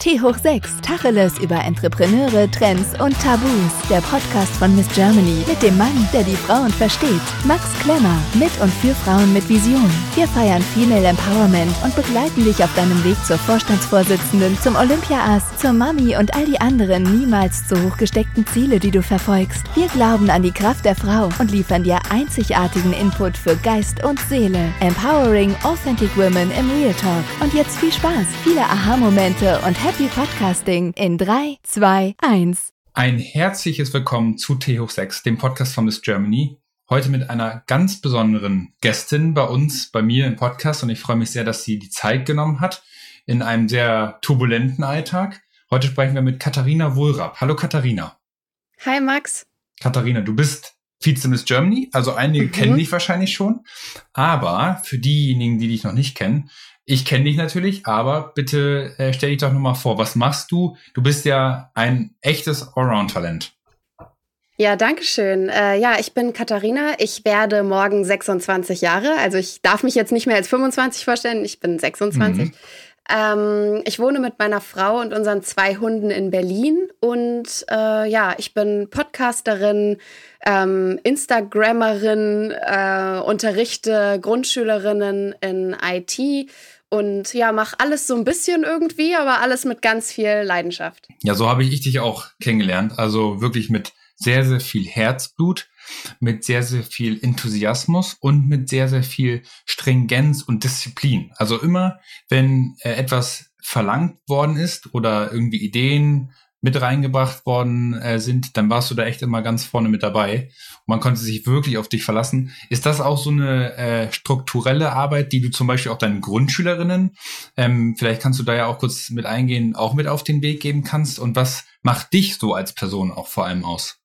T hoch 6, Tacheles über Entrepreneure, Trends und Tabus. Der Podcast von Miss Germany mit dem Mann, der die Frauen versteht. Max Klemmer, mit und für Frauen mit Vision. Wir feiern Female Empowerment und begleiten dich auf deinem Weg zur Vorstandsvorsitzenden, zum Olympia-Ass, zur Mami und all die anderen niemals zu hoch gesteckten Ziele, die du verfolgst. Wir glauben an die Kraft der Frau und liefern dir einzigartigen Input für Geist und Seele. Empowering Authentic Women im Real Talk. Und jetzt viel Spaß, viele Aha-Momente und Happy Podcasting in 3, 2, 1. Ein herzliches Willkommen zu T hoch 6, dem Podcast von Miss Germany. Heute mit einer ganz besonderen Gästin bei uns, bei mir im Podcast und ich freue mich sehr, dass sie die Zeit genommen hat in einem sehr turbulenten Alltag. Heute sprechen wir mit Katharina Wohlrapp. Hallo Katharina. Hi Max. Katharina, du bist Vize Miss Germany, also einige mhm. kennen dich wahrscheinlich schon, aber für diejenigen, die dich noch nicht kennen, ich kenne dich natürlich, aber bitte äh, stell dich doch nochmal vor, was machst du? Du bist ja ein echtes Allround-Talent. Ja, danke schön. Äh, ja, ich bin Katharina. Ich werde morgen 26 Jahre. Also ich darf mich jetzt nicht mehr als 25 vorstellen. Ich bin 26. Mhm. Ähm, ich wohne mit meiner Frau und unseren zwei Hunden in Berlin. Und äh, ja, ich bin Podcasterin, ähm, Instagrammerin, äh, unterrichte Grundschülerinnen in IT und ja, mach alles so ein bisschen irgendwie, aber alles mit ganz viel Leidenschaft. Ja, so habe ich dich auch kennengelernt. Also wirklich mit sehr, sehr viel Herzblut, mit sehr, sehr viel Enthusiasmus und mit sehr, sehr viel Stringenz und Disziplin. Also immer, wenn äh, etwas verlangt worden ist oder irgendwie Ideen mit reingebracht worden äh, sind, dann warst du da echt immer ganz vorne mit dabei. Und man konnte sich wirklich auf dich verlassen. Ist das auch so eine äh, strukturelle Arbeit, die du zum Beispiel auch deinen Grundschülerinnen, ähm, vielleicht kannst du da ja auch kurz mit eingehen, auch mit auf den Weg geben kannst? Und was macht dich so als Person auch vor allem aus?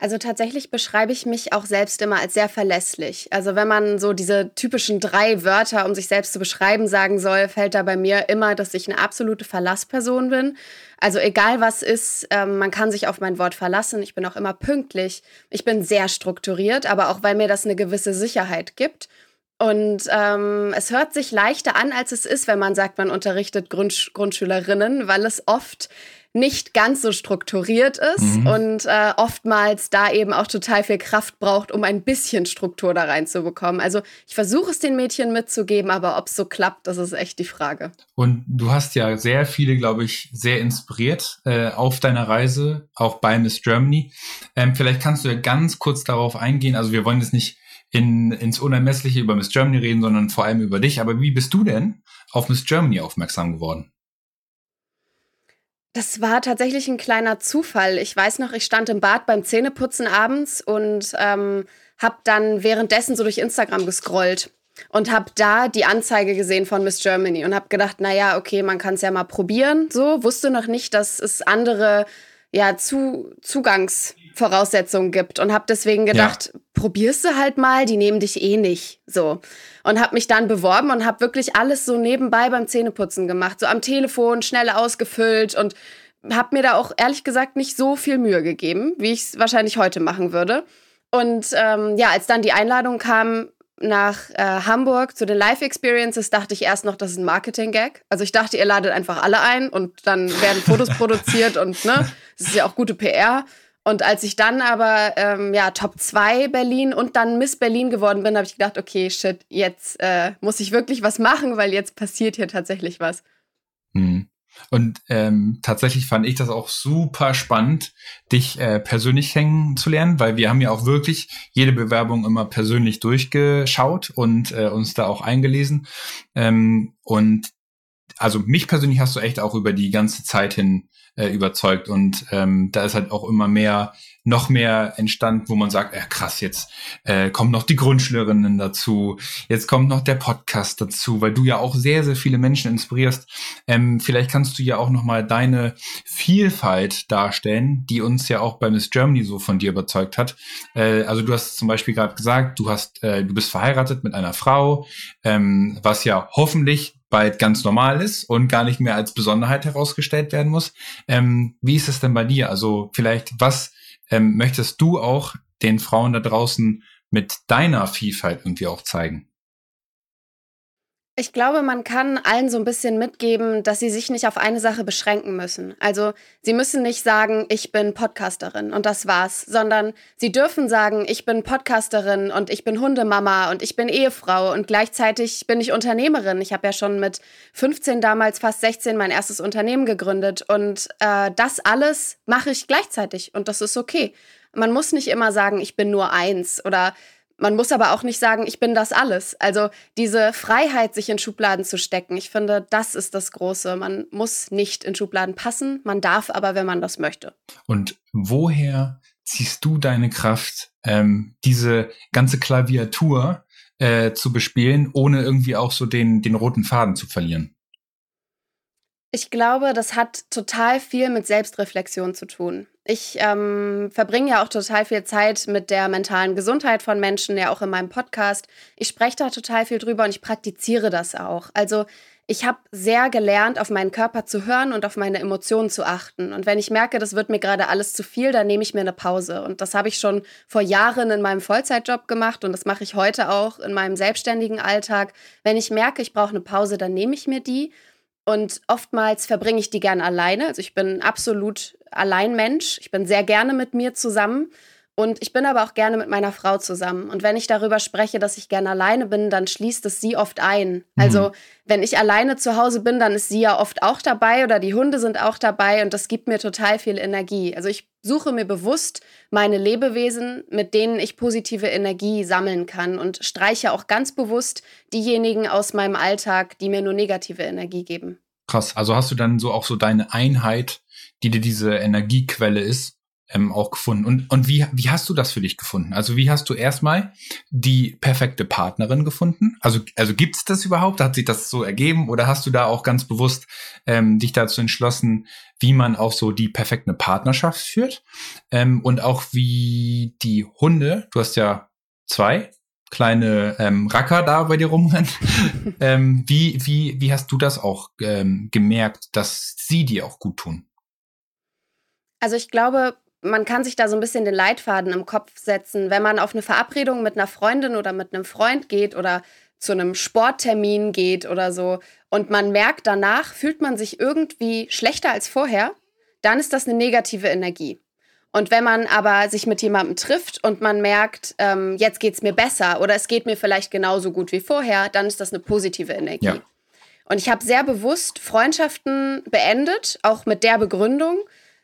Also tatsächlich beschreibe ich mich auch selbst immer als sehr verlässlich. Also wenn man so diese typischen drei Wörter, um sich selbst zu beschreiben, sagen soll, fällt da bei mir immer, dass ich eine absolute Verlassperson bin. Also egal was ist, ähm, man kann sich auf mein Wort verlassen. Ich bin auch immer pünktlich. Ich bin sehr strukturiert, aber auch weil mir das eine gewisse Sicherheit gibt. Und ähm, es hört sich leichter an, als es ist, wenn man sagt, man unterrichtet Grundsch Grundschülerinnen, weil es oft nicht ganz so strukturiert ist mhm. und äh, oftmals da eben auch total viel Kraft braucht, um ein bisschen Struktur da reinzubekommen. Also ich versuche es den Mädchen mitzugeben, aber ob es so klappt, das ist echt die Frage. Und du hast ja sehr viele, glaube ich, sehr inspiriert äh, auf deiner Reise, auch bei Miss Germany. Ähm, vielleicht kannst du ja ganz kurz darauf eingehen. Also wir wollen jetzt nicht in, ins Unermessliche über Miss Germany reden, sondern vor allem über dich. Aber wie bist du denn auf Miss Germany aufmerksam geworden? Das war tatsächlich ein kleiner Zufall. Ich weiß noch, ich stand im Bad beim Zähneputzen abends und ähm, habe dann währenddessen so durch Instagram gescrollt und habe da die Anzeige gesehen von Miss Germany und habe gedacht, naja, okay, man kann es ja mal probieren. So wusste noch nicht, dass es andere ja zu Zugangsvoraussetzungen gibt und habe deswegen gedacht, ja. probierst du halt mal, die nehmen dich eh nicht so und habe mich dann beworben und habe wirklich alles so nebenbei beim Zähneputzen gemacht, so am Telefon schnell ausgefüllt und habe mir da auch ehrlich gesagt nicht so viel Mühe gegeben, wie ich es wahrscheinlich heute machen würde. Und ähm, ja, als dann die Einladung kam nach äh, Hamburg zu den Live Experiences, dachte ich erst noch, das ist ein Marketing-Gag. Also ich dachte, ihr ladet einfach alle ein und dann werden Fotos produziert und ne, das ist ja auch gute PR. Und als ich dann aber ähm, ja Top 2 Berlin und dann Miss Berlin geworden bin, habe ich gedacht, okay, shit, jetzt äh, muss ich wirklich was machen, weil jetzt passiert hier tatsächlich was. Hm. Und ähm, tatsächlich fand ich das auch super spannend, dich äh, persönlich kennenzulernen, weil wir haben ja auch wirklich jede Bewerbung immer persönlich durchgeschaut und äh, uns da auch eingelesen. Ähm, und also mich persönlich hast du echt auch über die ganze Zeit hin äh, überzeugt und ähm, da ist halt auch immer mehr noch mehr entstanden, wo man sagt, ja krass, jetzt äh, kommen noch die Grundschülerinnen dazu, jetzt kommt noch der Podcast dazu, weil du ja auch sehr, sehr viele Menschen inspirierst. Ähm, vielleicht kannst du ja auch noch mal deine Vielfalt darstellen, die uns ja auch bei Miss Germany so von dir überzeugt hat. Äh, also du hast zum Beispiel gerade gesagt, du hast, äh, du bist verheiratet mit einer Frau, ähm, was ja hoffentlich bald ganz normal ist und gar nicht mehr als Besonderheit herausgestellt werden muss. Ähm, wie ist es denn bei dir? Also vielleicht, was ähm, möchtest du auch den Frauen da draußen mit deiner Vielfalt irgendwie auch zeigen? Ich glaube, man kann allen so ein bisschen mitgeben, dass sie sich nicht auf eine Sache beschränken müssen. Also sie müssen nicht sagen, ich bin Podcasterin und das war's, sondern sie dürfen sagen, ich bin Podcasterin und ich bin Hundemama und ich bin Ehefrau und gleichzeitig bin ich Unternehmerin. Ich habe ja schon mit 15, damals fast 16, mein erstes Unternehmen gegründet und äh, das alles mache ich gleichzeitig und das ist okay. Man muss nicht immer sagen, ich bin nur eins oder man muss aber auch nicht sagen, ich bin das alles. Also diese Freiheit, sich in Schubladen zu stecken, ich finde, das ist das Große. Man muss nicht in Schubladen passen, man darf aber, wenn man das möchte. Und woher ziehst du deine Kraft, ähm, diese ganze Klaviatur äh, zu bespielen, ohne irgendwie auch so den, den roten Faden zu verlieren? Ich glaube, das hat total viel mit Selbstreflexion zu tun. Ich ähm, verbringe ja auch total viel Zeit mit der mentalen Gesundheit von Menschen, ja auch in meinem Podcast. Ich spreche da total viel drüber und ich praktiziere das auch. Also ich habe sehr gelernt, auf meinen Körper zu hören und auf meine Emotionen zu achten. Und wenn ich merke, das wird mir gerade alles zu viel, dann nehme ich mir eine Pause. Und das habe ich schon vor Jahren in meinem Vollzeitjob gemacht und das mache ich heute auch in meinem selbstständigen Alltag. Wenn ich merke, ich brauche eine Pause, dann nehme ich mir die. Und oftmals verbringe ich die gern alleine. Also ich bin absolut Alleinmensch. Ich bin sehr gerne mit mir zusammen. Und ich bin aber auch gerne mit meiner Frau zusammen. Und wenn ich darüber spreche, dass ich gerne alleine bin, dann schließt es sie oft ein. Mhm. Also wenn ich alleine zu Hause bin, dann ist sie ja oft auch dabei oder die Hunde sind auch dabei und das gibt mir total viel Energie. Also ich suche mir bewusst meine Lebewesen, mit denen ich positive Energie sammeln kann und streiche auch ganz bewusst diejenigen aus meinem Alltag, die mir nur negative Energie geben. Krass. Also hast du dann so auch so deine Einheit, die dir diese Energiequelle ist, ähm, auch gefunden. Und, und wie, wie hast du das für dich gefunden? Also wie hast du erstmal die perfekte Partnerin gefunden? Also, also gibt's das überhaupt? Hat sich das so ergeben? Oder hast du da auch ganz bewusst ähm, dich dazu entschlossen, wie man auch so die perfekte Partnerschaft führt? Ähm, und auch wie die Hunde, du hast ja zwei kleine ähm, Racker da bei dir rumrennen. ähm, wie, wie, wie hast du das auch ähm, gemerkt, dass sie dir auch gut tun? Also ich glaube, man kann sich da so ein bisschen den Leitfaden im Kopf setzen, wenn man auf eine Verabredung mit einer Freundin oder mit einem Freund geht oder zu einem Sporttermin geht oder so und man merkt danach, fühlt man sich irgendwie schlechter als vorher, dann ist das eine negative Energie. Und wenn man aber sich mit jemandem trifft und man merkt, ähm, jetzt geht es mir besser oder es geht mir vielleicht genauso gut wie vorher, dann ist das eine positive Energie. Ja. Und ich habe sehr bewusst Freundschaften beendet, auch mit der Begründung,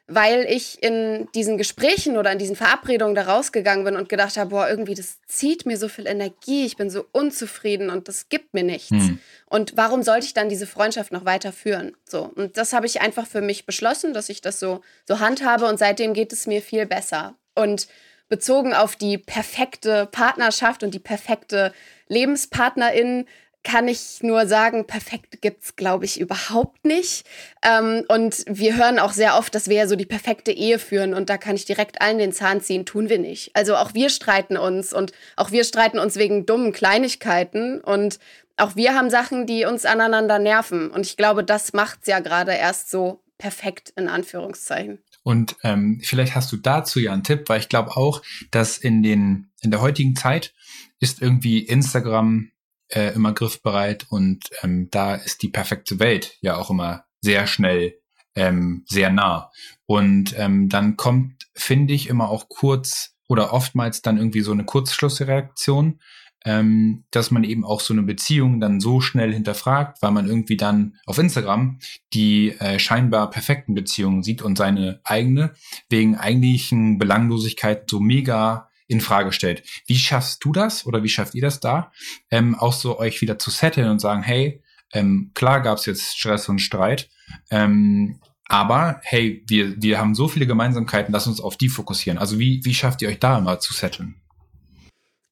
weil ich in diesen Gesprächen oder in diesen Verabredungen da rausgegangen bin und gedacht habe, boah, irgendwie das zieht mir so viel Energie, ich bin so unzufrieden und das gibt mir nichts. Hm. Und warum sollte ich dann diese Freundschaft noch weiterführen? So, und das habe ich einfach für mich beschlossen, dass ich das so so handhabe und seitdem geht es mir viel besser. Und bezogen auf die perfekte Partnerschaft und die perfekte Lebenspartnerin kann ich nur sagen, perfekt gibt's glaube ich, überhaupt nicht. Ähm, und wir hören auch sehr oft, dass wir ja so die perfekte Ehe führen. Und da kann ich direkt allen den Zahn ziehen, tun wir nicht. Also auch wir streiten uns und auch wir streiten uns wegen dummen Kleinigkeiten. Und auch wir haben Sachen, die uns aneinander nerven. Und ich glaube, das macht's ja gerade erst so perfekt, in Anführungszeichen. Und ähm, vielleicht hast du dazu ja einen Tipp, weil ich glaube auch, dass in den in der heutigen Zeit ist irgendwie Instagram äh, immer griffbereit und ähm, da ist die perfekte Welt ja auch immer sehr schnell ähm, sehr nah. Und ähm, dann kommt, finde ich, immer auch kurz oder oftmals dann irgendwie so eine Kurzschlussreaktion, ähm, dass man eben auch so eine Beziehung dann so schnell hinterfragt, weil man irgendwie dann auf Instagram die äh, scheinbar perfekten Beziehungen sieht und seine eigene wegen eigentlichen Belanglosigkeit so mega in Frage stellt. Wie schaffst du das oder wie schafft ihr das da, ähm, auch so euch wieder zu setteln und sagen, hey, ähm, klar gab's jetzt Stress und Streit, ähm, aber hey, wir, wir haben so viele Gemeinsamkeiten, lass uns auf die fokussieren. Also wie, wie schafft ihr euch da immer zu setteln?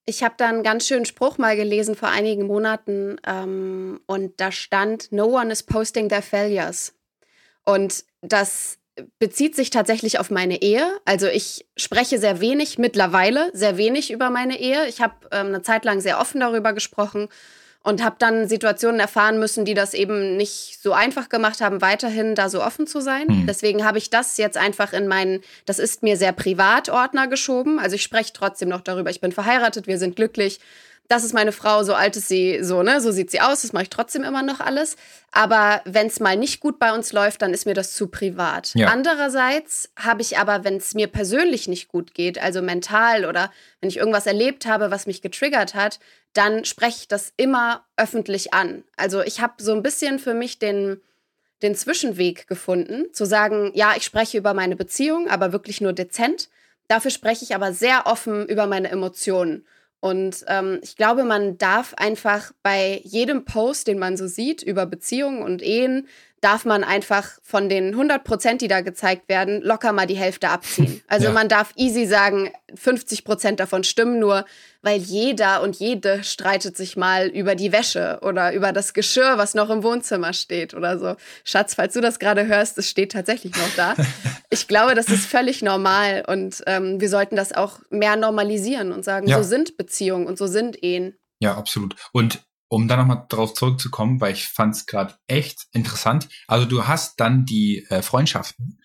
Ich habe da einen ganz schönen Spruch mal gelesen vor einigen Monaten ähm, und da stand, No one is posting their failures. Und das bezieht sich tatsächlich auf meine Ehe. Also ich spreche sehr wenig, mittlerweile sehr wenig über meine Ehe. Ich habe ähm, eine Zeit lang sehr offen darüber gesprochen und habe dann Situationen erfahren müssen, die das eben nicht so einfach gemacht haben, weiterhin da so offen zu sein. Mhm. Deswegen habe ich das jetzt einfach in meinen, das ist mir sehr privat Ordner geschoben. Also ich spreche trotzdem noch darüber. Ich bin verheiratet, wir sind glücklich. Das ist meine Frau, so alt ist sie, so, ne, so sieht sie aus, das mache ich trotzdem immer noch alles. Aber wenn es mal nicht gut bei uns läuft, dann ist mir das zu privat. Ja. Andererseits habe ich aber, wenn es mir persönlich nicht gut geht, also mental oder wenn ich irgendwas erlebt habe, was mich getriggert hat, dann spreche ich das immer öffentlich an. Also ich habe so ein bisschen für mich den, den Zwischenweg gefunden, zu sagen, ja, ich spreche über meine Beziehung, aber wirklich nur dezent. Dafür spreche ich aber sehr offen über meine Emotionen. Und ähm, ich glaube, man darf einfach bei jedem Post, den man so sieht über Beziehungen und Ehen, darf man einfach von den 100 Prozent, die da gezeigt werden, locker mal die Hälfte abziehen. Also ja. man darf easy sagen, 50 Prozent davon stimmen nur, weil jeder und jede streitet sich mal über die Wäsche oder über das Geschirr, was noch im Wohnzimmer steht oder so. Schatz, falls du das gerade hörst, es steht tatsächlich noch da. Ich glaube, das ist völlig normal und ähm, wir sollten das auch mehr normalisieren und sagen, ja. so sind Beziehungen und so sind Ehen. Ja, absolut. Und um da nochmal drauf zurückzukommen, weil ich fand es gerade echt interessant. Also du hast dann die äh, Freundschaften,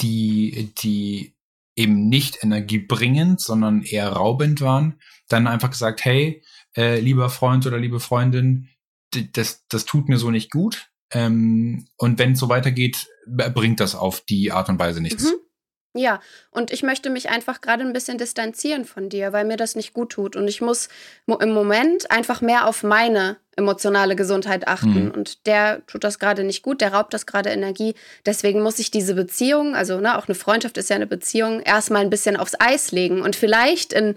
die, die eben nicht energiebringend, sondern eher raubend waren, dann einfach gesagt, hey, äh, lieber Freund oder liebe Freundin, das, das tut mir so nicht gut. Ähm, und wenn es so weitergeht, bringt das auf die Art und Weise nichts. Mhm. Ja, und ich möchte mich einfach gerade ein bisschen distanzieren von dir, weil mir das nicht gut tut. Und ich muss im Moment einfach mehr auf meine emotionale Gesundheit achten. Mhm. Und der tut das gerade nicht gut, der raubt das gerade Energie. Deswegen muss ich diese Beziehung, also ne, auch eine Freundschaft ist ja eine Beziehung, erstmal ein bisschen aufs Eis legen. Und vielleicht in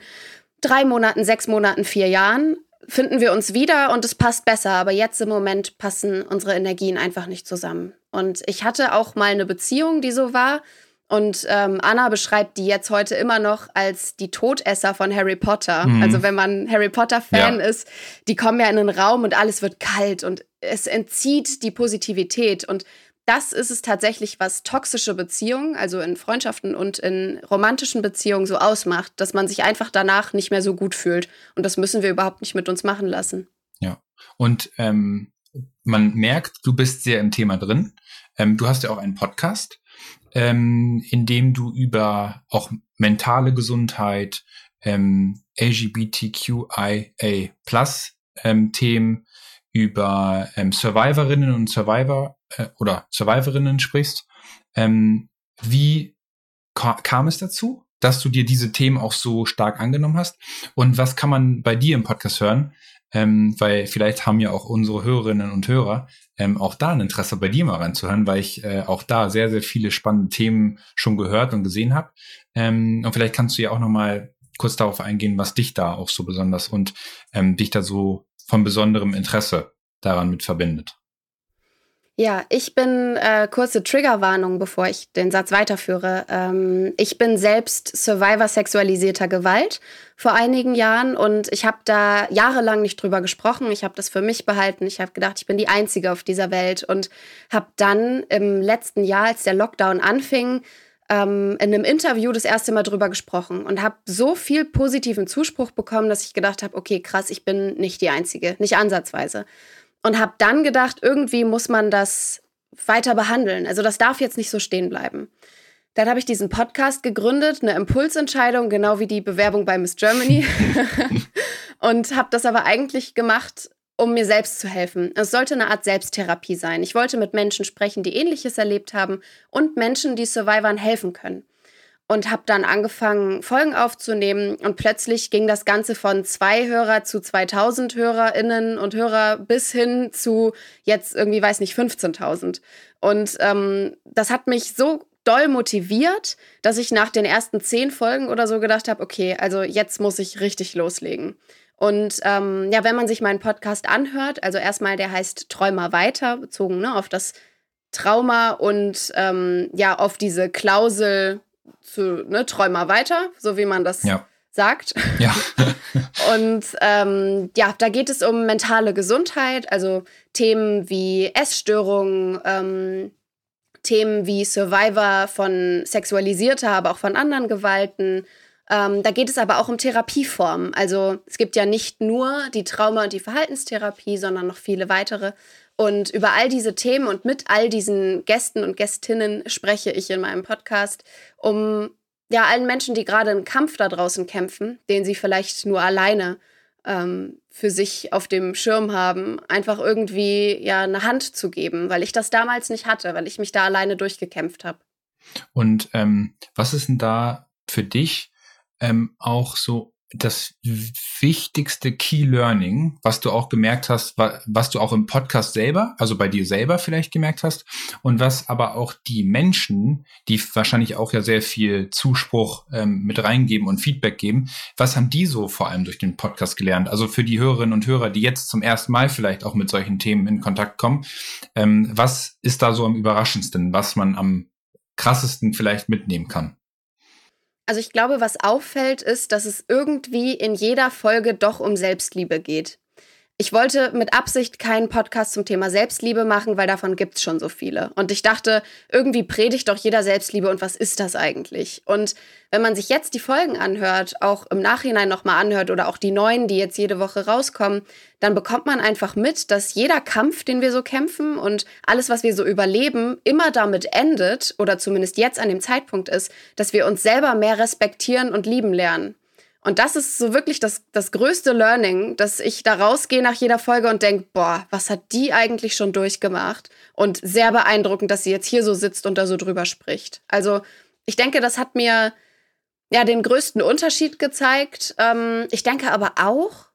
drei Monaten, sechs Monaten, vier Jahren finden wir uns wieder und es passt besser. Aber jetzt im Moment passen unsere Energien einfach nicht zusammen. Und ich hatte auch mal eine Beziehung, die so war und ähm, Anna beschreibt die jetzt heute immer noch als die Todesser von Harry Potter. Mhm. Also wenn man Harry Potter-Fan ja. ist, die kommen ja in einen Raum und alles wird kalt und es entzieht die Positivität. Und das ist es tatsächlich, was toxische Beziehungen, also in Freundschaften und in romantischen Beziehungen so ausmacht, dass man sich einfach danach nicht mehr so gut fühlt. Und das müssen wir überhaupt nicht mit uns machen lassen. Ja. Und ähm, man merkt, du bist sehr im Thema drin. Ähm, du hast ja auch einen Podcast ähm, in dem du über auch mentale Gesundheit, ähm, LGBTQIA Plus ähm, Themen, über ähm, Survivorinnen und Survivor äh, oder Survivorinnen sprichst. Ähm, wie ka kam es dazu, dass du dir diese Themen auch so stark angenommen hast? Und was kann man bei dir im Podcast hören? Ähm, weil vielleicht haben ja auch unsere Hörerinnen und Hörer ähm, auch da ein Interesse bei dir mal reinzuhören, weil ich äh, auch da sehr, sehr viele spannende Themen schon gehört und gesehen habe. Ähm, und vielleicht kannst du ja auch noch mal kurz darauf eingehen, was dich da auch so besonders und ähm, dich da so von besonderem Interesse daran mit verbindet. Ja, ich bin, äh, kurze Triggerwarnung, bevor ich den Satz weiterführe. Ähm, ich bin selbst Survivor sexualisierter Gewalt vor einigen Jahren und ich habe da jahrelang nicht drüber gesprochen. Ich habe das für mich behalten. Ich habe gedacht, ich bin die Einzige auf dieser Welt und habe dann im letzten Jahr, als der Lockdown anfing, ähm, in einem Interview das erste Mal drüber gesprochen und habe so viel positiven Zuspruch bekommen, dass ich gedacht habe, okay, krass, ich bin nicht die Einzige, nicht ansatzweise und habe dann gedacht, irgendwie muss man das weiter behandeln. Also das darf jetzt nicht so stehen bleiben. Dann habe ich diesen Podcast gegründet, eine Impulsentscheidung, genau wie die Bewerbung bei Miss Germany. und habe das aber eigentlich gemacht, um mir selbst zu helfen. Es sollte eine Art Selbsttherapie sein. Ich wollte mit Menschen sprechen, die ähnliches erlebt haben und Menschen, die Survivern helfen können und habe dann angefangen, Folgen aufzunehmen. Und plötzlich ging das Ganze von zwei Hörer zu 2000 HörerInnen und Hörer bis hin zu jetzt irgendwie, weiß nicht, 15.000. Und ähm, das hat mich so doll motiviert, dass ich nach den ersten zehn Folgen oder so gedacht habe, okay, also jetzt muss ich richtig loslegen. Und ähm, ja, wenn man sich meinen Podcast anhört, also erstmal, der heißt Träumer weiter, bezogen ne, auf das Trauma und ähm, ja, auf diese Klausel, zu ne, Träumer weiter, so wie man das ja. sagt. Ja. und ähm, ja, da geht es um mentale Gesundheit, also Themen wie Essstörungen, ähm, Themen wie Survivor von sexualisierter, aber auch von anderen Gewalten. Ähm, da geht es aber auch um Therapieformen. Also es gibt ja nicht nur die Trauma- und die Verhaltenstherapie, sondern noch viele weitere. Und über all diese Themen und mit all diesen Gästen und Gästinnen spreche ich in meinem Podcast, um ja allen Menschen, die gerade einen Kampf da draußen kämpfen, den sie vielleicht nur alleine ähm, für sich auf dem Schirm haben, einfach irgendwie ja eine Hand zu geben, weil ich das damals nicht hatte, weil ich mich da alleine durchgekämpft habe. Und ähm, was ist denn da für dich ähm, auch so das wichtigste Key Learning, was du auch gemerkt hast, was du auch im Podcast selber, also bei dir selber vielleicht gemerkt hast und was aber auch die Menschen, die wahrscheinlich auch ja sehr viel Zuspruch ähm, mit reingeben und Feedback geben, was haben die so vor allem durch den Podcast gelernt? Also für die Hörerinnen und Hörer, die jetzt zum ersten Mal vielleicht auch mit solchen Themen in Kontakt kommen, ähm, was ist da so am überraschendsten, was man am krassesten vielleicht mitnehmen kann? Also ich glaube, was auffällt, ist, dass es irgendwie in jeder Folge doch um Selbstliebe geht. Ich wollte mit Absicht keinen Podcast zum Thema Selbstliebe machen, weil davon gibt's schon so viele. Und ich dachte, irgendwie predigt doch jeder Selbstliebe und was ist das eigentlich? Und wenn man sich jetzt die Folgen anhört, auch im Nachhinein nochmal anhört oder auch die neuen, die jetzt jede Woche rauskommen, dann bekommt man einfach mit, dass jeder Kampf, den wir so kämpfen und alles, was wir so überleben, immer damit endet oder zumindest jetzt an dem Zeitpunkt ist, dass wir uns selber mehr respektieren und lieben lernen. Und das ist so wirklich das, das größte Learning, dass ich da rausgehe nach jeder Folge und denke, boah, was hat die eigentlich schon durchgemacht? Und sehr beeindruckend, dass sie jetzt hier so sitzt und da so drüber spricht. Also ich denke, das hat mir ja den größten Unterschied gezeigt. Ähm, ich denke aber auch,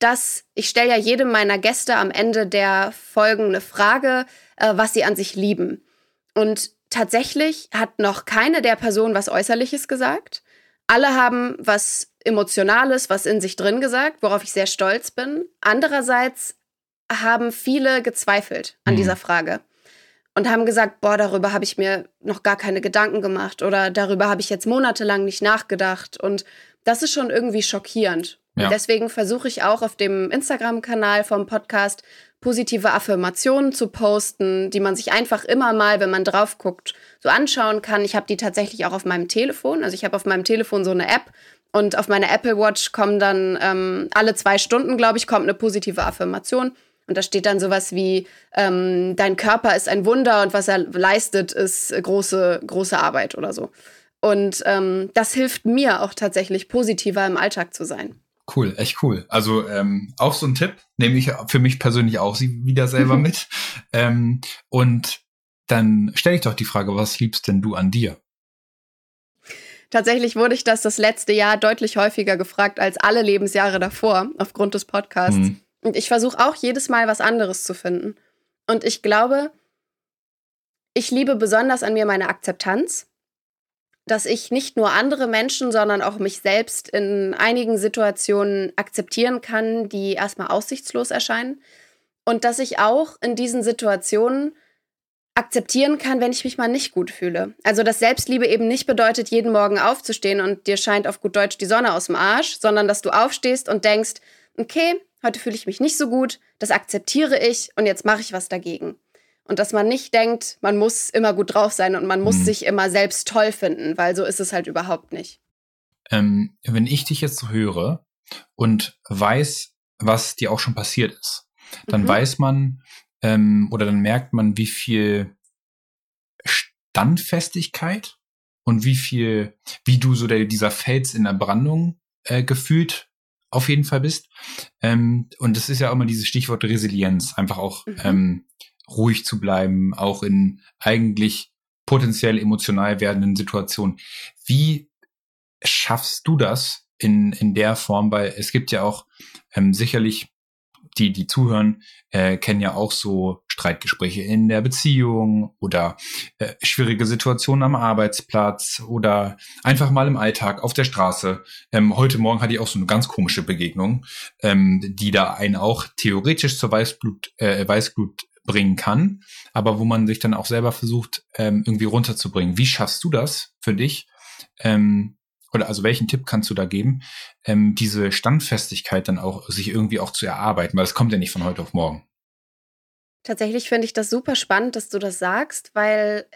dass ich stelle ja jedem meiner Gäste am Ende der Folgen eine Frage, äh, was sie an sich lieben. Und tatsächlich hat noch keine der Personen was Äußerliches gesagt. Alle haben was Emotionales, was in sich drin gesagt, worauf ich sehr stolz bin. Andererseits haben viele gezweifelt an mhm. dieser Frage und haben gesagt, boah, darüber habe ich mir noch gar keine Gedanken gemacht oder darüber habe ich jetzt monatelang nicht nachgedacht und das ist schon irgendwie schockierend. Ja. Deswegen versuche ich auch auf dem Instagram-Kanal vom Podcast positive Affirmationen zu posten, die man sich einfach immer mal, wenn man drauf guckt, so anschauen kann. Ich habe die tatsächlich auch auf meinem Telefon. Also ich habe auf meinem Telefon so eine App, und auf meine Apple Watch kommen dann ähm, alle zwei Stunden, glaube ich, kommt eine positive Affirmation. Und da steht dann sowas wie, ähm, dein Körper ist ein Wunder und was er leistet, ist große, große Arbeit oder so. Und ähm, das hilft mir auch tatsächlich positiver im Alltag zu sein. Cool, echt cool. Also ähm, auch so ein Tipp, nehme ich für mich persönlich auch sie wieder selber mit. ähm, und dann stelle ich doch die Frage, was liebst denn du an dir? Tatsächlich wurde ich das das letzte Jahr deutlich häufiger gefragt als alle Lebensjahre davor, aufgrund des Podcasts. Mhm. Und ich versuche auch jedes Mal was anderes zu finden. Und ich glaube, ich liebe besonders an mir meine Akzeptanz, dass ich nicht nur andere Menschen, sondern auch mich selbst in einigen Situationen akzeptieren kann, die erstmal aussichtslos erscheinen. Und dass ich auch in diesen Situationen akzeptieren kann, wenn ich mich mal nicht gut fühle. Also, dass Selbstliebe eben nicht bedeutet, jeden Morgen aufzustehen und dir scheint auf gut Deutsch die Sonne aus dem Arsch, sondern dass du aufstehst und denkst, okay, heute fühle ich mich nicht so gut, das akzeptiere ich und jetzt mache ich was dagegen. Und dass man nicht denkt, man muss immer gut drauf sein und man muss mhm. sich immer selbst toll finden, weil so ist es halt überhaupt nicht. Ähm, wenn ich dich jetzt so höre und weiß, was dir auch schon passiert ist, dann mhm. weiß man, ähm, oder dann merkt man, wie viel Standfestigkeit und wie viel, wie du so der, dieser Fels in der Brandung äh, gefühlt auf jeden Fall bist. Ähm, und das ist ja auch immer dieses Stichwort Resilienz, einfach auch mhm. ähm, ruhig zu bleiben, auch in eigentlich potenziell emotional werdenden Situationen. Wie schaffst du das in, in der Form? Weil es gibt ja auch ähm, sicherlich die, die zuhören, äh, kennen ja auch so Streitgespräche in der Beziehung oder äh, schwierige Situationen am Arbeitsplatz oder einfach mal im Alltag auf der Straße. Ähm, heute Morgen hatte ich auch so eine ganz komische Begegnung, ähm, die da einen auch theoretisch zur Weißblut, äh, Weißblut bringen kann, aber wo man sich dann auch selber versucht, ähm, irgendwie runterzubringen. Wie schaffst du das für dich? Ähm, oder also welchen Tipp kannst du da geben, ähm, diese Standfestigkeit dann auch sich irgendwie auch zu erarbeiten, weil es kommt ja nicht von heute auf morgen. Tatsächlich finde ich das super spannend, dass du das sagst, weil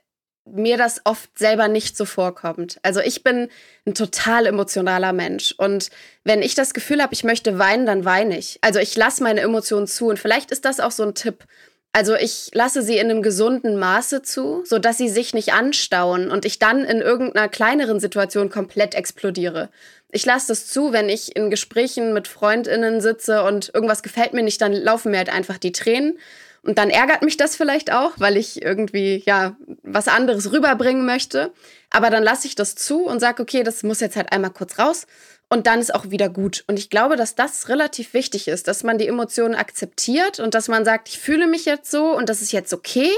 mir das oft selber nicht so vorkommt. Also ich bin ein total emotionaler Mensch und wenn ich das Gefühl habe, ich möchte weinen, dann weine ich. Also ich lasse meine Emotionen zu und vielleicht ist das auch so ein Tipp. Also ich lasse sie in einem gesunden Maße zu, sodass sie sich nicht anstauen und ich dann in irgendeiner kleineren Situation komplett explodiere. Ich lasse das zu, wenn ich in Gesprächen mit Freundinnen sitze und irgendwas gefällt mir nicht, dann laufen mir halt einfach die Tränen. Und dann ärgert mich das vielleicht auch, weil ich irgendwie ja was anderes rüberbringen möchte. Aber dann lasse ich das zu und sage, okay, das muss jetzt halt einmal kurz raus und dann ist auch wieder gut. Und ich glaube, dass das relativ wichtig ist, dass man die Emotionen akzeptiert und dass man sagt, ich fühle mich jetzt so und das ist jetzt okay.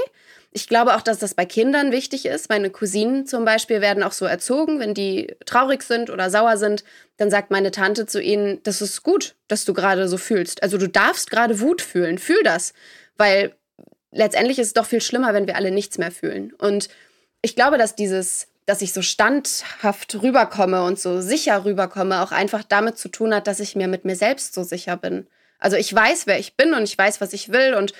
Ich glaube auch, dass das bei Kindern wichtig ist. Meine Cousinen zum Beispiel werden auch so erzogen, wenn die traurig sind oder sauer sind, dann sagt meine Tante zu ihnen, das ist gut, dass du gerade so fühlst. Also du darfst gerade Wut fühlen, fühl das. Weil letztendlich ist es doch viel schlimmer, wenn wir alle nichts mehr fühlen. Und ich glaube, dass dieses dass ich so standhaft rüberkomme und so sicher rüberkomme, auch einfach damit zu tun hat, dass ich mir mit mir selbst so sicher bin. Also ich weiß, wer ich bin und ich weiß, was ich will und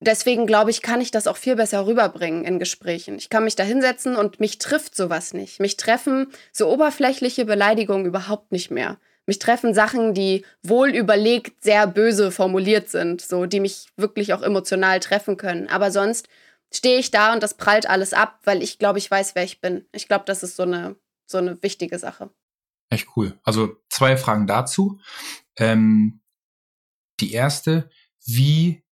deswegen glaube ich, kann ich das auch viel besser rüberbringen in Gesprächen. Ich kann mich da hinsetzen und mich trifft sowas nicht. Mich treffen so oberflächliche Beleidigungen überhaupt nicht mehr. Mich treffen Sachen, die wohl überlegt sehr böse formuliert sind, so die mich wirklich auch emotional treffen können. Aber sonst stehe ich da und das prallt alles ab, weil ich glaube, ich weiß, wer ich bin. Ich glaube, das ist so eine, so eine wichtige Sache. Echt cool. Also zwei Fragen dazu. Ähm, die erste, wie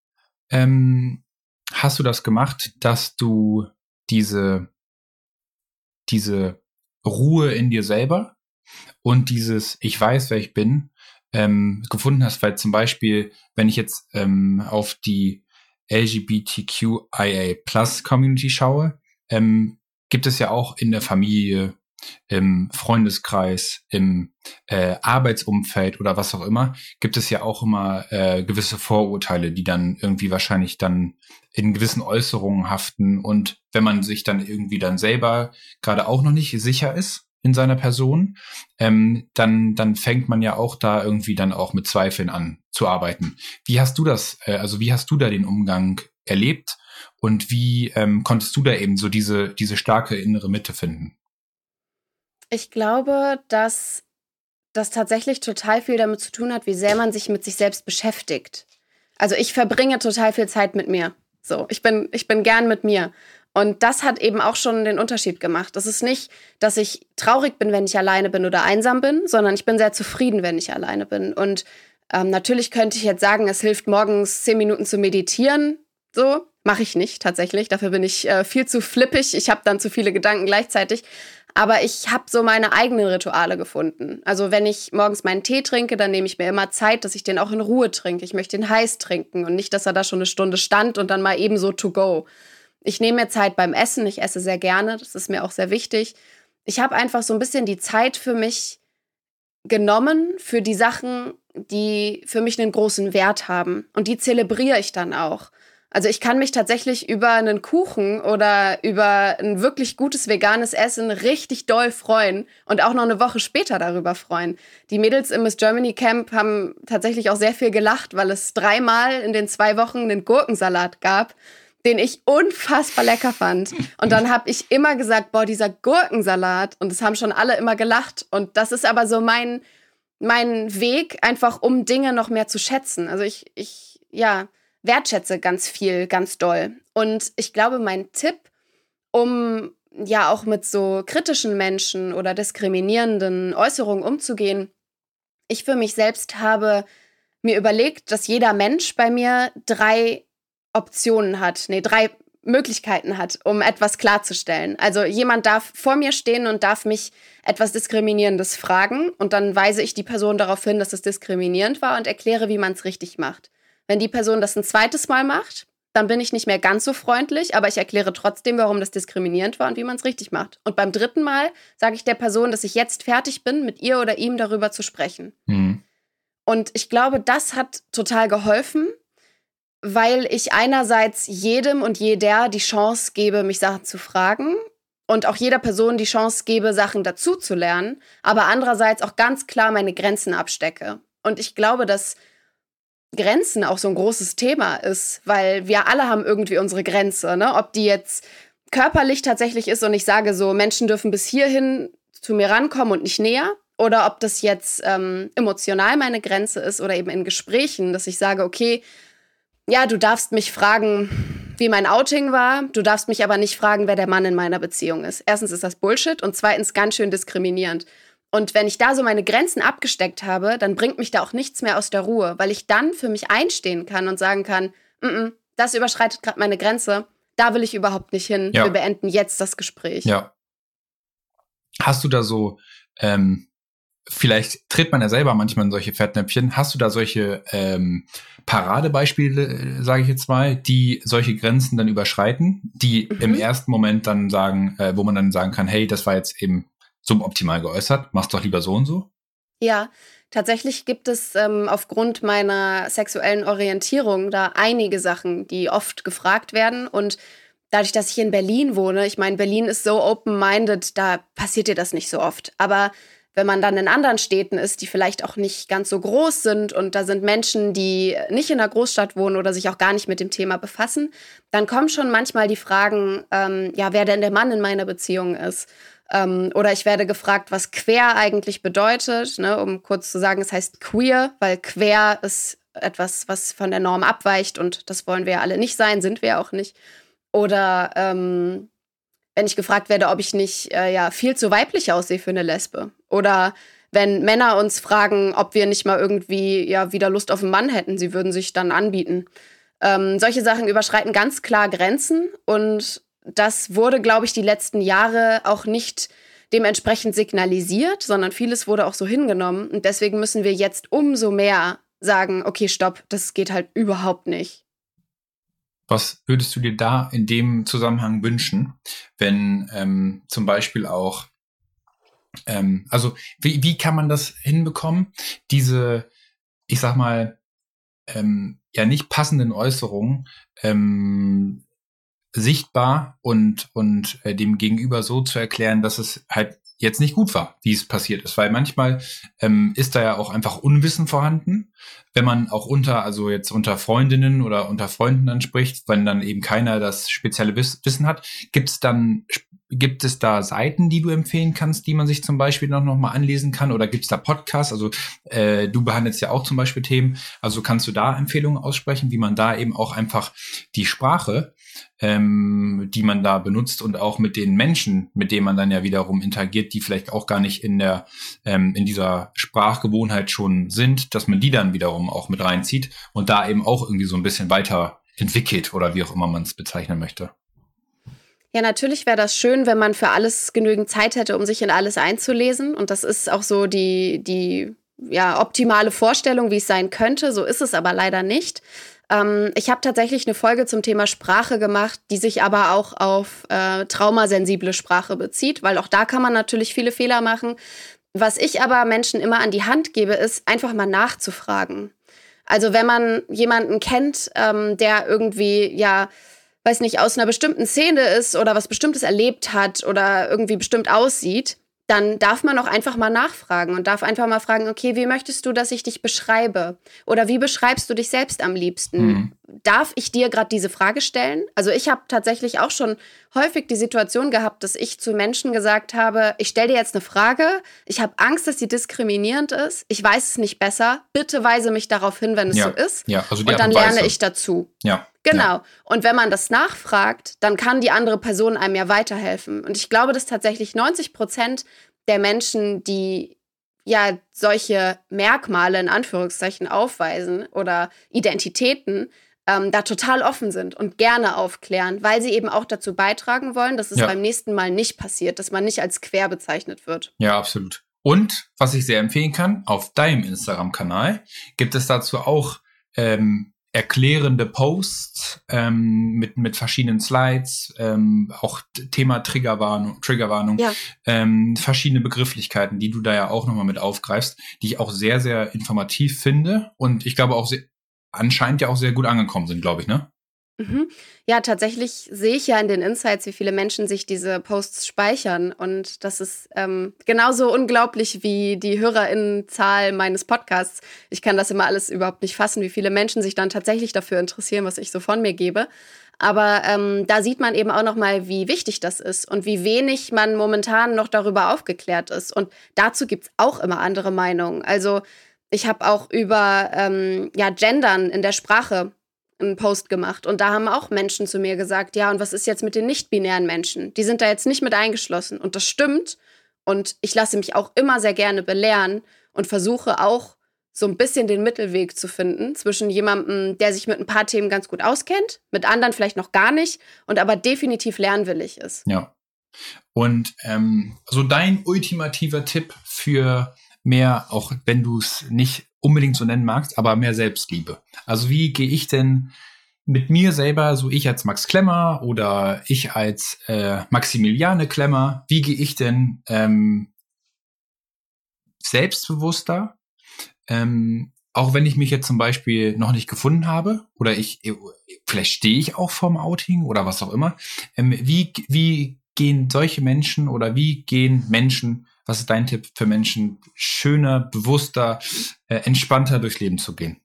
ähm, hast du das gemacht, dass du diese, diese Ruhe in dir selber und dieses Ich weiß, wer ich bin, ähm, gefunden hast? Weil zum Beispiel, wenn ich jetzt ähm, auf die LGBTQIA Plus Community schaue, ähm, gibt es ja auch in der Familie, im Freundeskreis, im äh, Arbeitsumfeld oder was auch immer, gibt es ja auch immer äh, gewisse Vorurteile, die dann irgendwie wahrscheinlich dann in gewissen Äußerungen haften. Und wenn man sich dann irgendwie dann selber gerade auch noch nicht sicher ist, in seiner Person, ähm, dann, dann fängt man ja auch da irgendwie dann auch mit Zweifeln an zu arbeiten. Wie hast du das, äh, also wie hast du da den Umgang erlebt und wie ähm, konntest du da eben so diese, diese starke innere Mitte finden? Ich glaube, dass das tatsächlich total viel damit zu tun hat, wie sehr man sich mit sich selbst beschäftigt. Also ich verbringe total viel Zeit mit mir. So, ich bin, ich bin gern mit mir. Und das hat eben auch schon den Unterschied gemacht. Das ist nicht, dass ich traurig bin, wenn ich alleine bin oder einsam bin, sondern ich bin sehr zufrieden, wenn ich alleine bin. Und ähm, natürlich könnte ich jetzt sagen, es hilft morgens zehn Minuten zu meditieren. So mache ich nicht tatsächlich. Dafür bin ich äh, viel zu flippig. Ich habe dann zu viele Gedanken gleichzeitig. Aber ich habe so meine eigenen Rituale gefunden. Also wenn ich morgens meinen Tee trinke, dann nehme ich mir immer Zeit, dass ich den auch in Ruhe trinke. Ich möchte den heiß trinken und nicht, dass er da schon eine Stunde stand und dann mal eben so to go. Ich nehme mir Zeit beim Essen. Ich esse sehr gerne. Das ist mir auch sehr wichtig. Ich habe einfach so ein bisschen die Zeit für mich genommen, für die Sachen, die für mich einen großen Wert haben. Und die zelebriere ich dann auch. Also ich kann mich tatsächlich über einen Kuchen oder über ein wirklich gutes veganes Essen richtig doll freuen und auch noch eine Woche später darüber freuen. Die Mädels im Miss Germany Camp haben tatsächlich auch sehr viel gelacht, weil es dreimal in den zwei Wochen einen Gurkensalat gab den ich unfassbar lecker fand. Und dann habe ich immer gesagt, boah, dieser Gurkensalat. Und es haben schon alle immer gelacht. Und das ist aber so mein, mein Weg, einfach um Dinge noch mehr zu schätzen. Also ich, ich, ja, wertschätze ganz viel, ganz doll. Und ich glaube, mein Tipp, um ja auch mit so kritischen Menschen oder diskriminierenden Äußerungen umzugehen, ich für mich selbst habe mir überlegt, dass jeder Mensch bei mir drei Optionen hat, nee, drei Möglichkeiten hat, um etwas klarzustellen. Also jemand darf vor mir stehen und darf mich etwas Diskriminierendes fragen und dann weise ich die Person darauf hin, dass es diskriminierend war und erkläre, wie man es richtig macht. Wenn die Person das ein zweites Mal macht, dann bin ich nicht mehr ganz so freundlich, aber ich erkläre trotzdem, warum das diskriminierend war und wie man es richtig macht. Und beim dritten Mal sage ich der Person, dass ich jetzt fertig bin, mit ihr oder ihm darüber zu sprechen. Mhm. Und ich glaube, das hat total geholfen, weil ich einerseits jedem und jeder die Chance gebe, mich Sachen zu fragen und auch jeder Person die Chance gebe, Sachen dazu zu lernen, aber andererseits auch ganz klar meine Grenzen abstecke. Und ich glaube, dass Grenzen auch so ein großes Thema ist, weil wir alle haben irgendwie unsere Grenze, ne? Ob die jetzt körperlich tatsächlich ist und ich sage so, Menschen dürfen bis hierhin zu mir rankommen und nicht näher, oder ob das jetzt ähm, emotional meine Grenze ist oder eben in Gesprächen, dass ich sage, okay, ja, du darfst mich fragen, wie mein Outing war. Du darfst mich aber nicht fragen, wer der Mann in meiner Beziehung ist. Erstens ist das Bullshit und zweitens ganz schön diskriminierend. Und wenn ich da so meine Grenzen abgesteckt habe, dann bringt mich da auch nichts mehr aus der Ruhe, weil ich dann für mich einstehen kann und sagen kann, mm -mm, das überschreitet gerade meine Grenze, da will ich überhaupt nicht hin. Ja. Wir beenden jetzt das Gespräch. Ja. Hast du da so ähm, vielleicht tritt man ja selber manchmal in solche Fettnäpfchen. Hast du da solche ähm, Paradebeispiele, äh, sage ich jetzt mal, die solche Grenzen dann überschreiten, die mhm. im ersten Moment dann sagen, äh, wo man dann sagen kann, hey, das war jetzt eben suboptimal geäußert, mach's doch lieber so und so? Ja, tatsächlich gibt es ähm, aufgrund meiner sexuellen Orientierung da einige Sachen, die oft gefragt werden und dadurch, dass ich in Berlin wohne, ich meine, Berlin ist so open-minded, da passiert dir das nicht so oft. Aber wenn man dann in anderen Städten ist, die vielleicht auch nicht ganz so groß sind und da sind Menschen, die nicht in der Großstadt wohnen oder sich auch gar nicht mit dem Thema befassen, dann kommen schon manchmal die Fragen, ähm, ja, wer denn der Mann in meiner Beziehung ist. Ähm, oder ich werde gefragt, was queer eigentlich bedeutet, ne, um kurz zu sagen, es heißt queer, weil queer ist etwas, was von der Norm abweicht und das wollen wir ja alle nicht sein, sind wir auch nicht. Oder ähm, wenn ich gefragt werde, ob ich nicht äh, ja viel zu weiblich aussehe für eine Lesbe. Oder wenn Männer uns fragen, ob wir nicht mal irgendwie ja wieder Lust auf einen Mann hätten, sie würden sich dann anbieten. Ähm, solche Sachen überschreiten ganz klar Grenzen und das wurde, glaube ich, die letzten Jahre auch nicht dementsprechend signalisiert, sondern vieles wurde auch so hingenommen. Und deswegen müssen wir jetzt umso mehr sagen, okay, stopp, das geht halt überhaupt nicht. Was würdest du dir da in dem Zusammenhang wünschen, wenn ähm, zum Beispiel auch, ähm, also wie, wie kann man das hinbekommen, diese, ich sag mal, ähm, ja nicht passenden Äußerungen ähm, sichtbar und und äh, dem Gegenüber so zu erklären, dass es halt jetzt nicht gut war, wie es passiert ist, weil manchmal ähm, ist da ja auch einfach Unwissen vorhanden, wenn man auch unter, also jetzt unter Freundinnen oder unter Freunden dann spricht, wenn dann eben keiner das spezielle Wissen hat, gibt es dann Gibt es da Seiten, die du empfehlen kannst, die man sich zum Beispiel noch, noch mal anlesen kann? Oder gibt es da Podcasts? Also äh, du behandelst ja auch zum Beispiel Themen. Also kannst du da Empfehlungen aussprechen, wie man da eben auch einfach die Sprache, ähm, die man da benutzt und auch mit den Menschen, mit denen man dann ja wiederum interagiert, die vielleicht auch gar nicht in der ähm, in dieser Sprachgewohnheit schon sind, dass man die dann wiederum auch mit reinzieht und da eben auch irgendwie so ein bisschen weiter entwickelt oder wie auch immer man es bezeichnen möchte. Ja, natürlich wäre das schön, wenn man für alles genügend Zeit hätte, um sich in alles einzulesen. Und das ist auch so die, die ja, optimale Vorstellung, wie es sein könnte. So ist es aber leider nicht. Ähm, ich habe tatsächlich eine Folge zum Thema Sprache gemacht, die sich aber auch auf äh, traumasensible Sprache bezieht, weil auch da kann man natürlich viele Fehler machen. Was ich aber Menschen immer an die Hand gebe, ist einfach mal nachzufragen. Also wenn man jemanden kennt, ähm, der irgendwie ja weiß nicht, aus einer bestimmten Szene ist oder was Bestimmtes erlebt hat oder irgendwie bestimmt aussieht, dann darf man auch einfach mal nachfragen und darf einfach mal fragen, okay, wie möchtest du, dass ich dich beschreibe? Oder wie beschreibst du dich selbst am liebsten? Mhm. Darf ich dir gerade diese Frage stellen? Also ich habe tatsächlich auch schon häufig die Situation gehabt, dass ich zu Menschen gesagt habe, ich stelle dir jetzt eine Frage, ich habe Angst, dass sie diskriminierend ist, ich weiß es nicht besser, bitte weise mich darauf hin, wenn es ja. so ist. Ja, also und dann lerne ich dazu. Ja. Genau. Ja. Und wenn man das nachfragt, dann kann die andere Person einem ja weiterhelfen. Und ich glaube, dass tatsächlich 90 Prozent der Menschen, die ja solche Merkmale in Anführungszeichen aufweisen oder Identitäten, ähm, da total offen sind und gerne aufklären, weil sie eben auch dazu beitragen wollen, dass es ja. beim nächsten Mal nicht passiert, dass man nicht als quer bezeichnet wird. Ja, absolut. Und was ich sehr empfehlen kann, auf deinem Instagram-Kanal gibt es dazu auch ähm, erklärende Posts ähm, mit, mit verschiedenen Slides, ähm, auch Thema Triggerwarnung, Triggerwarnung, ja. ähm, verschiedene Begrifflichkeiten, die du da ja auch nochmal mit aufgreifst, die ich auch sehr, sehr informativ finde und ich glaube auch sehr, anscheinend ja auch sehr gut angekommen sind, glaube ich, ne? Mhm. Ja, tatsächlich sehe ich ja in den Insights, wie viele Menschen sich diese Posts speichern. Und das ist ähm, genauso unglaublich wie die HörerInnenzahl meines Podcasts. Ich kann das immer alles überhaupt nicht fassen, wie viele Menschen sich dann tatsächlich dafür interessieren, was ich so von mir gebe. Aber ähm, da sieht man eben auch noch mal, wie wichtig das ist und wie wenig man momentan noch darüber aufgeklärt ist. Und dazu gibt's auch immer andere Meinungen. Also ich habe auch über ähm, ja, Gendern in der Sprache einen Post gemacht und da haben auch Menschen zu mir gesagt, ja, und was ist jetzt mit den nicht-binären Menschen? Die sind da jetzt nicht mit eingeschlossen. Und das stimmt. Und ich lasse mich auch immer sehr gerne belehren und versuche auch so ein bisschen den Mittelweg zu finden zwischen jemandem, der sich mit ein paar Themen ganz gut auskennt, mit anderen vielleicht noch gar nicht und aber definitiv lernwillig ist. Ja. Und ähm, so dein ultimativer Tipp für mehr, auch wenn du es nicht unbedingt so nennen magst, aber mehr Selbstliebe. Also wie gehe ich denn mit mir selber, so ich als Max Klemmer oder ich als äh, Maximiliane Klemmer, wie gehe ich denn ähm, selbstbewusster, ähm, auch wenn ich mich jetzt zum Beispiel noch nicht gefunden habe oder ich vielleicht stehe ich auch vorm Outing oder was auch immer. Ähm, wie wie gehen solche Menschen oder wie gehen Menschen was ist dein Tipp für Menschen, schöner, bewusster, äh, entspannter durchs Leben zu gehen?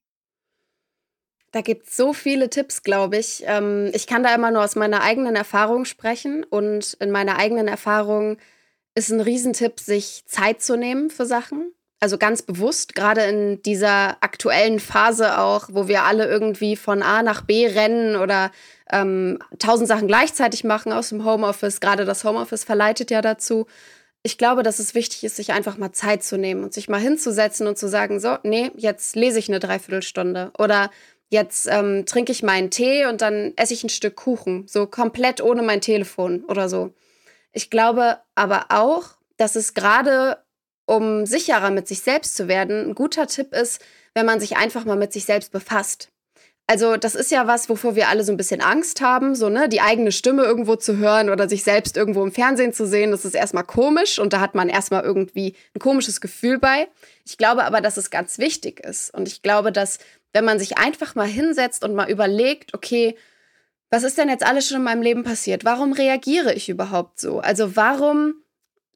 Da gibt es so viele Tipps, glaube ich. Ähm, ich kann da immer nur aus meiner eigenen Erfahrung sprechen. Und in meiner eigenen Erfahrung ist ein Riesentipp, sich Zeit zu nehmen für Sachen. Also ganz bewusst, gerade in dieser aktuellen Phase auch, wo wir alle irgendwie von A nach B rennen oder ähm, tausend Sachen gleichzeitig machen aus dem Homeoffice. Gerade das Homeoffice verleitet ja dazu ich glaube, dass es wichtig ist, sich einfach mal Zeit zu nehmen und sich mal hinzusetzen und zu sagen, so, nee, jetzt lese ich eine Dreiviertelstunde oder jetzt ähm, trinke ich meinen Tee und dann esse ich ein Stück Kuchen, so komplett ohne mein Telefon oder so. Ich glaube aber auch, dass es gerade, um sicherer mit sich selbst zu werden, ein guter Tipp ist, wenn man sich einfach mal mit sich selbst befasst. Also, das ist ja was, wovor wir alle so ein bisschen Angst haben, so, ne, die eigene Stimme irgendwo zu hören oder sich selbst irgendwo im Fernsehen zu sehen. Das ist erstmal komisch und da hat man erstmal irgendwie ein komisches Gefühl bei. Ich glaube aber, dass es ganz wichtig ist. Und ich glaube, dass, wenn man sich einfach mal hinsetzt und mal überlegt, okay, was ist denn jetzt alles schon in meinem Leben passiert? Warum reagiere ich überhaupt so? Also, warum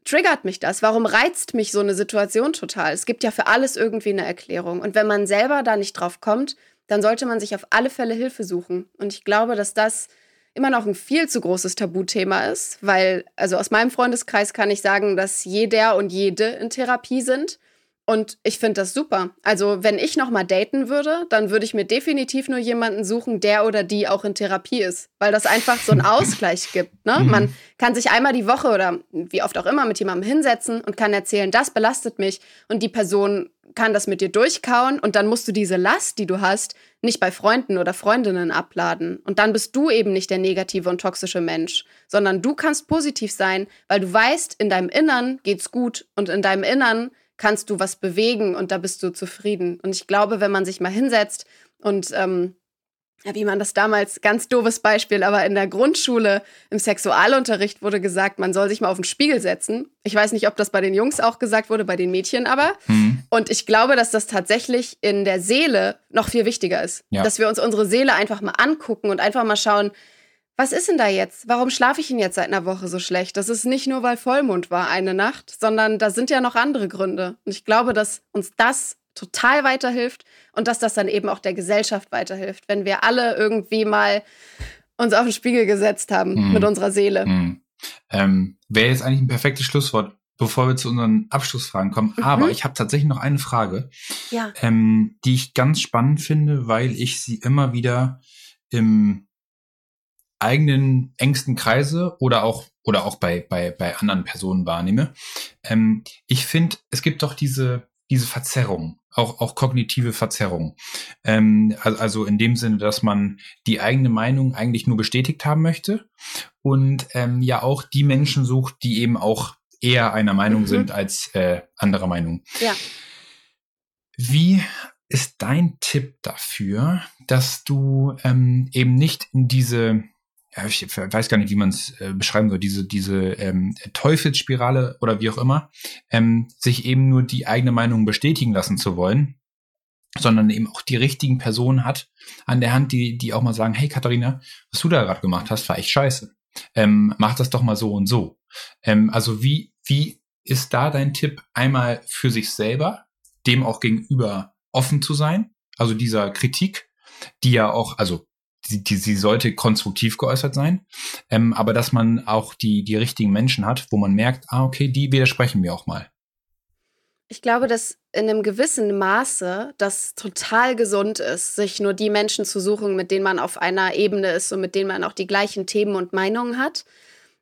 triggert mich das? Warum reizt mich so eine Situation total? Es gibt ja für alles irgendwie eine Erklärung. Und wenn man selber da nicht drauf kommt, dann sollte man sich auf alle Fälle Hilfe suchen. Und ich glaube, dass das immer noch ein viel zu großes Tabuthema ist, weil, also aus meinem Freundeskreis kann ich sagen, dass jeder und jede in Therapie sind. Und ich finde das super. Also, wenn ich nochmal daten würde, dann würde ich mir definitiv nur jemanden suchen, der oder die auch in Therapie ist. Weil das einfach so einen Ausgleich gibt. Ne? Mhm. Man kann sich einmal die Woche oder wie oft auch immer mit jemandem hinsetzen und kann erzählen, das belastet mich. Und die Person kann das mit dir durchkauen und dann musst du diese Last, die du hast, nicht bei Freunden oder Freundinnen abladen. Und dann bist du eben nicht der negative und toxische Mensch, sondern du kannst positiv sein, weil du weißt, in deinem Innern geht's gut und in deinem Innern kannst du was bewegen und da bist du zufrieden. Und ich glaube, wenn man sich mal hinsetzt und ähm, wie man das damals, ganz doofes Beispiel, aber in der Grundschule im Sexualunterricht wurde gesagt, man soll sich mal auf den Spiegel setzen. Ich weiß nicht, ob das bei den Jungs auch gesagt wurde, bei den Mädchen aber. Mhm. Und ich glaube, dass das tatsächlich in der Seele noch viel wichtiger ist. Ja. Dass wir uns unsere Seele einfach mal angucken und einfach mal schauen, was ist denn da jetzt? Warum schlafe ich denn jetzt seit einer Woche so schlecht? Das ist nicht nur, weil Vollmond war eine Nacht, sondern da sind ja noch andere Gründe. Und ich glaube, dass uns das total weiterhilft und dass das dann eben auch der Gesellschaft weiterhilft, wenn wir alle irgendwie mal uns auf den Spiegel gesetzt haben mhm. mit unserer Seele. Mhm. Ähm, Wäre jetzt eigentlich ein perfektes Schlusswort, bevor wir zu unseren Abschlussfragen kommen. Mhm. Aber ich habe tatsächlich noch eine Frage, ja. ähm, die ich ganz spannend finde, weil ich sie immer wieder im eigenen engsten Kreise oder auch oder auch bei bei bei anderen Personen wahrnehme. Ähm, ich finde, es gibt doch diese diese Verzerrung auch, auch kognitive Verzerrung. Ähm, also, in dem Sinne, dass man die eigene Meinung eigentlich nur bestätigt haben möchte und ähm, ja auch die Menschen sucht, die eben auch eher einer Meinung mhm. sind als äh, anderer Meinung. Ja. Wie ist dein Tipp dafür, dass du ähm, eben nicht in diese ja, ich weiß gar nicht, wie man es äh, beschreiben soll, diese, diese ähm, Teufelsspirale oder wie auch immer, ähm, sich eben nur die eigene Meinung bestätigen lassen zu wollen, sondern eben auch die richtigen Personen hat an der Hand, die, die auch mal sagen, hey Katharina, was du da gerade gemacht hast, war echt scheiße. Ähm, mach das doch mal so und so. Ähm, also wie, wie ist da dein Tipp, einmal für sich selber, dem auch gegenüber offen zu sein, also dieser Kritik, die ja auch, also die, die, sie sollte konstruktiv geäußert sein, ähm, aber dass man auch die, die richtigen Menschen hat, wo man merkt, ah, okay, die widersprechen mir auch mal. Ich glaube, dass in einem gewissen Maße das total gesund ist, sich nur die Menschen zu suchen, mit denen man auf einer Ebene ist und mit denen man auch die gleichen Themen und Meinungen hat.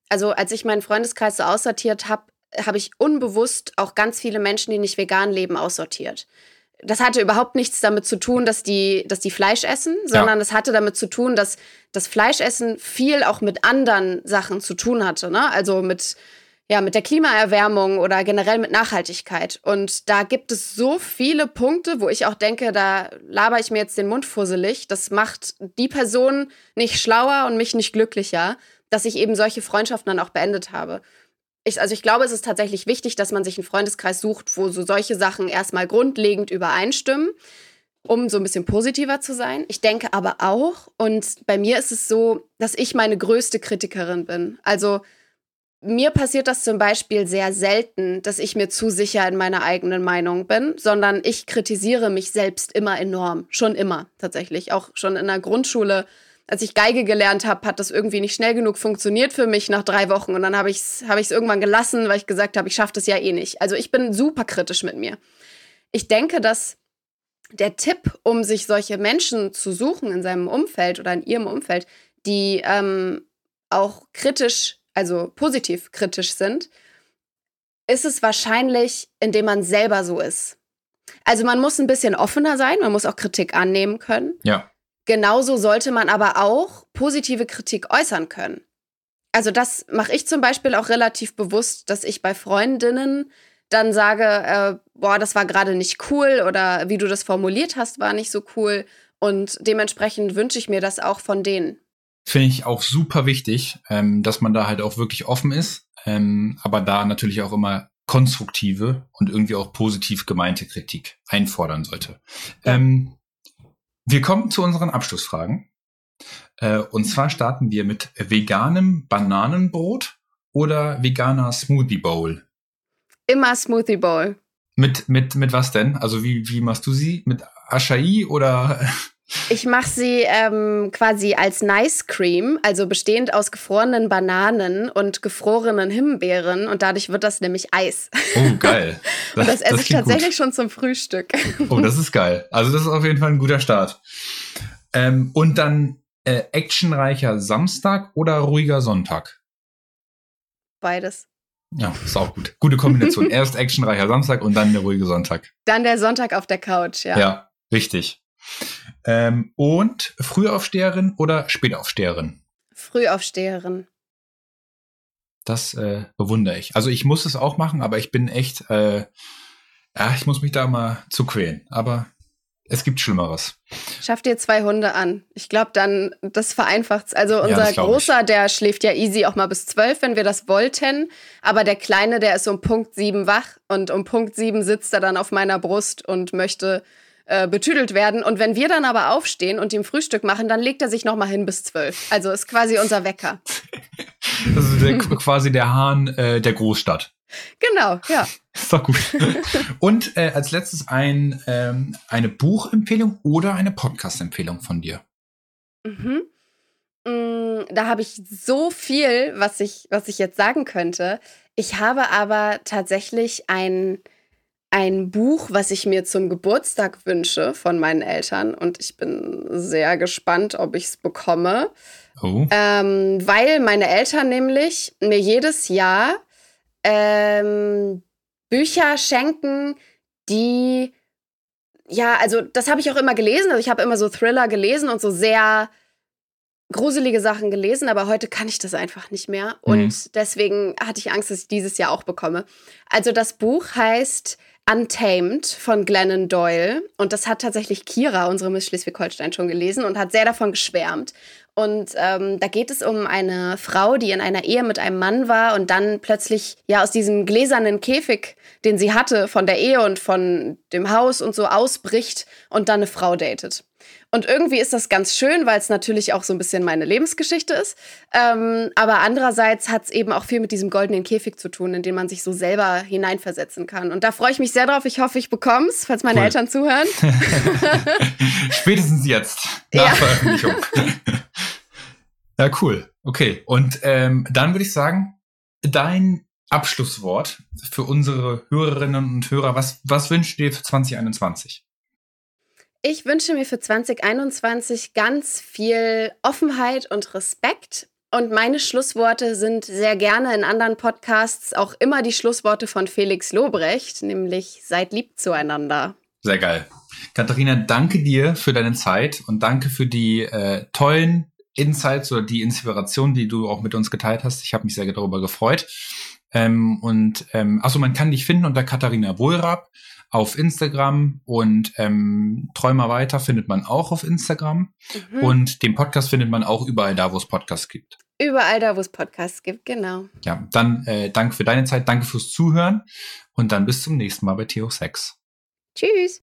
Also als ich meinen Freundeskreis so aussortiert habe, habe ich unbewusst auch ganz viele Menschen, die nicht vegan leben, aussortiert. Das hatte überhaupt nichts damit zu tun, dass die, dass die Fleisch essen, sondern es ja. hatte damit zu tun, dass das Fleischessen viel auch mit anderen Sachen zu tun hatte. Ne? Also mit ja, mit der Klimaerwärmung oder generell mit Nachhaltigkeit. Und da gibt es so viele Punkte, wo ich auch denke, da laber ich mir jetzt den Mund fusselig. Das macht die Person nicht schlauer und mich nicht glücklicher, dass ich eben solche Freundschaften dann auch beendet habe. Ich, also ich glaube, es ist tatsächlich wichtig, dass man sich einen Freundeskreis sucht, wo so solche Sachen erstmal grundlegend übereinstimmen, um so ein bisschen positiver zu sein. Ich denke aber auch, und bei mir ist es so, dass ich meine größte Kritikerin bin. Also mir passiert das zum Beispiel sehr selten, dass ich mir zu sicher in meiner eigenen Meinung bin, sondern ich kritisiere mich selbst immer enorm. Schon immer, tatsächlich. Auch schon in der Grundschule. Als ich Geige gelernt habe, hat das irgendwie nicht schnell genug funktioniert für mich nach drei Wochen. Und dann habe ich es hab irgendwann gelassen, weil ich gesagt habe, ich schaffe das ja eh nicht. Also ich bin super kritisch mit mir. Ich denke, dass der Tipp, um sich solche Menschen zu suchen in seinem Umfeld oder in ihrem Umfeld, die ähm, auch kritisch also positiv kritisch sind, ist es wahrscheinlich, indem man selber so ist. Also man muss ein bisschen offener sein, man muss auch Kritik annehmen können. Ja. Genauso sollte man aber auch positive Kritik äußern können. Also das mache ich zum Beispiel auch relativ bewusst, dass ich bei Freundinnen dann sage, äh, boah, das war gerade nicht cool oder wie du das formuliert hast, war nicht so cool. Und dementsprechend wünsche ich mir das auch von denen. Finde ich auch super wichtig, ähm, dass man da halt auch wirklich offen ist, ähm, aber da natürlich auch immer konstruktive und irgendwie auch positiv gemeinte Kritik einfordern sollte. Ja. Ähm, wir kommen zu unseren Abschlussfragen. Äh, und zwar starten wir mit veganem Bananenbrot oder veganer Smoothie Bowl? Immer Smoothie Bowl. Mit, mit, mit was denn? Also wie, wie machst du sie? Mit Acai oder? Ich mache sie ähm, quasi als Nice Cream, also bestehend aus gefrorenen Bananen und gefrorenen Himbeeren und dadurch wird das nämlich Eis. Oh, geil. Das, und das esse das ich tatsächlich gut. schon zum Frühstück. Oh, das ist geil. Also das ist auf jeden Fall ein guter Start. Ähm, und dann äh, actionreicher Samstag oder ruhiger Sonntag? Beides. Ja, ist auch gut. Gute Kombination. Erst actionreicher Samstag und dann der ruhige Sonntag. Dann der Sonntag auf der Couch, ja. Ja, richtig. Ähm, und Frühaufsteherin oder Spätaufsteherin? Frühaufsteherin. Das äh, bewundere ich. Also ich muss es auch machen, aber ich bin echt, äh, ja, ich muss mich da mal zu quälen. Aber es gibt Schlimmeres. Schaff dir zwei Hunde an. Ich glaube, dann, das vereinfacht's. Also unser ja, Großer, ich. der schläft ja easy auch mal bis zwölf, wenn wir das wollten. Aber der Kleine, der ist um Punkt sieben wach und um Punkt sieben sitzt er dann auf meiner Brust und möchte äh, betüdelt werden. Und wenn wir dann aber aufstehen und ihm Frühstück machen, dann legt er sich noch mal hin bis zwölf. Also ist quasi unser Wecker. Also der, quasi der Hahn äh, der Großstadt. Genau, ja. Ist doch gut. Und äh, als letztes ein, ähm, eine Buchempfehlung oder eine Podcast-Empfehlung von dir. Mhm. Mm, da habe ich so viel, was ich, was ich jetzt sagen könnte. Ich habe aber tatsächlich ein ein Buch, was ich mir zum Geburtstag wünsche von meinen Eltern. Und ich bin sehr gespannt, ob ich es bekomme. Oh. Ähm, weil meine Eltern nämlich mir jedes Jahr ähm, Bücher schenken, die, ja, also das habe ich auch immer gelesen. Also ich habe immer so Thriller gelesen und so sehr gruselige Sachen gelesen, aber heute kann ich das einfach nicht mehr. Und mhm. deswegen hatte ich Angst, dass ich dieses Jahr auch bekomme. Also das Buch heißt Untamed von Glennon Doyle. Und das hat tatsächlich Kira, unsere Miss Schleswig-Holstein, schon gelesen und hat sehr davon geschwärmt. Und ähm, da geht es um eine Frau, die in einer Ehe mit einem Mann war und dann plötzlich ja aus diesem gläsernen Käfig, den sie hatte, von der Ehe und von dem Haus und so ausbricht und dann eine Frau datet. Und irgendwie ist das ganz schön, weil es natürlich auch so ein bisschen meine Lebensgeschichte ist. Ähm, aber andererseits hat es eben auch viel mit diesem goldenen Käfig zu tun, in den man sich so selber hineinversetzen kann. Und da freue ich mich sehr drauf. Ich hoffe, ich bekomme es, falls meine cool. Eltern zuhören. Spätestens jetzt, nach ja. Veröffentlichung. ja, cool. Okay. Und ähm, dann würde ich sagen, dein Abschlusswort für unsere Hörerinnen und Hörer. Was, was wünschst du dir für 2021? Ich wünsche mir für 2021 ganz viel Offenheit und Respekt. Und meine Schlussworte sind sehr gerne in anderen Podcasts auch immer die Schlussworte von Felix Lobrecht, nämlich seid lieb zueinander. Sehr geil. Katharina, danke dir für deine Zeit und danke für die äh, tollen Insights oder die Inspiration, die du auch mit uns geteilt hast. Ich habe mich sehr darüber gefreut. Ähm, und ähm, also man kann dich finden unter Katharina Wohlrab auf Instagram und ähm, Träumer weiter findet man auch auf Instagram. Mhm. Und den Podcast findet man auch überall da, wo es Podcasts gibt. Überall da, wo es Podcasts gibt, genau. Ja, dann äh, danke für deine Zeit, danke fürs Zuhören und dann bis zum nächsten Mal bei Theo 6. Tschüss.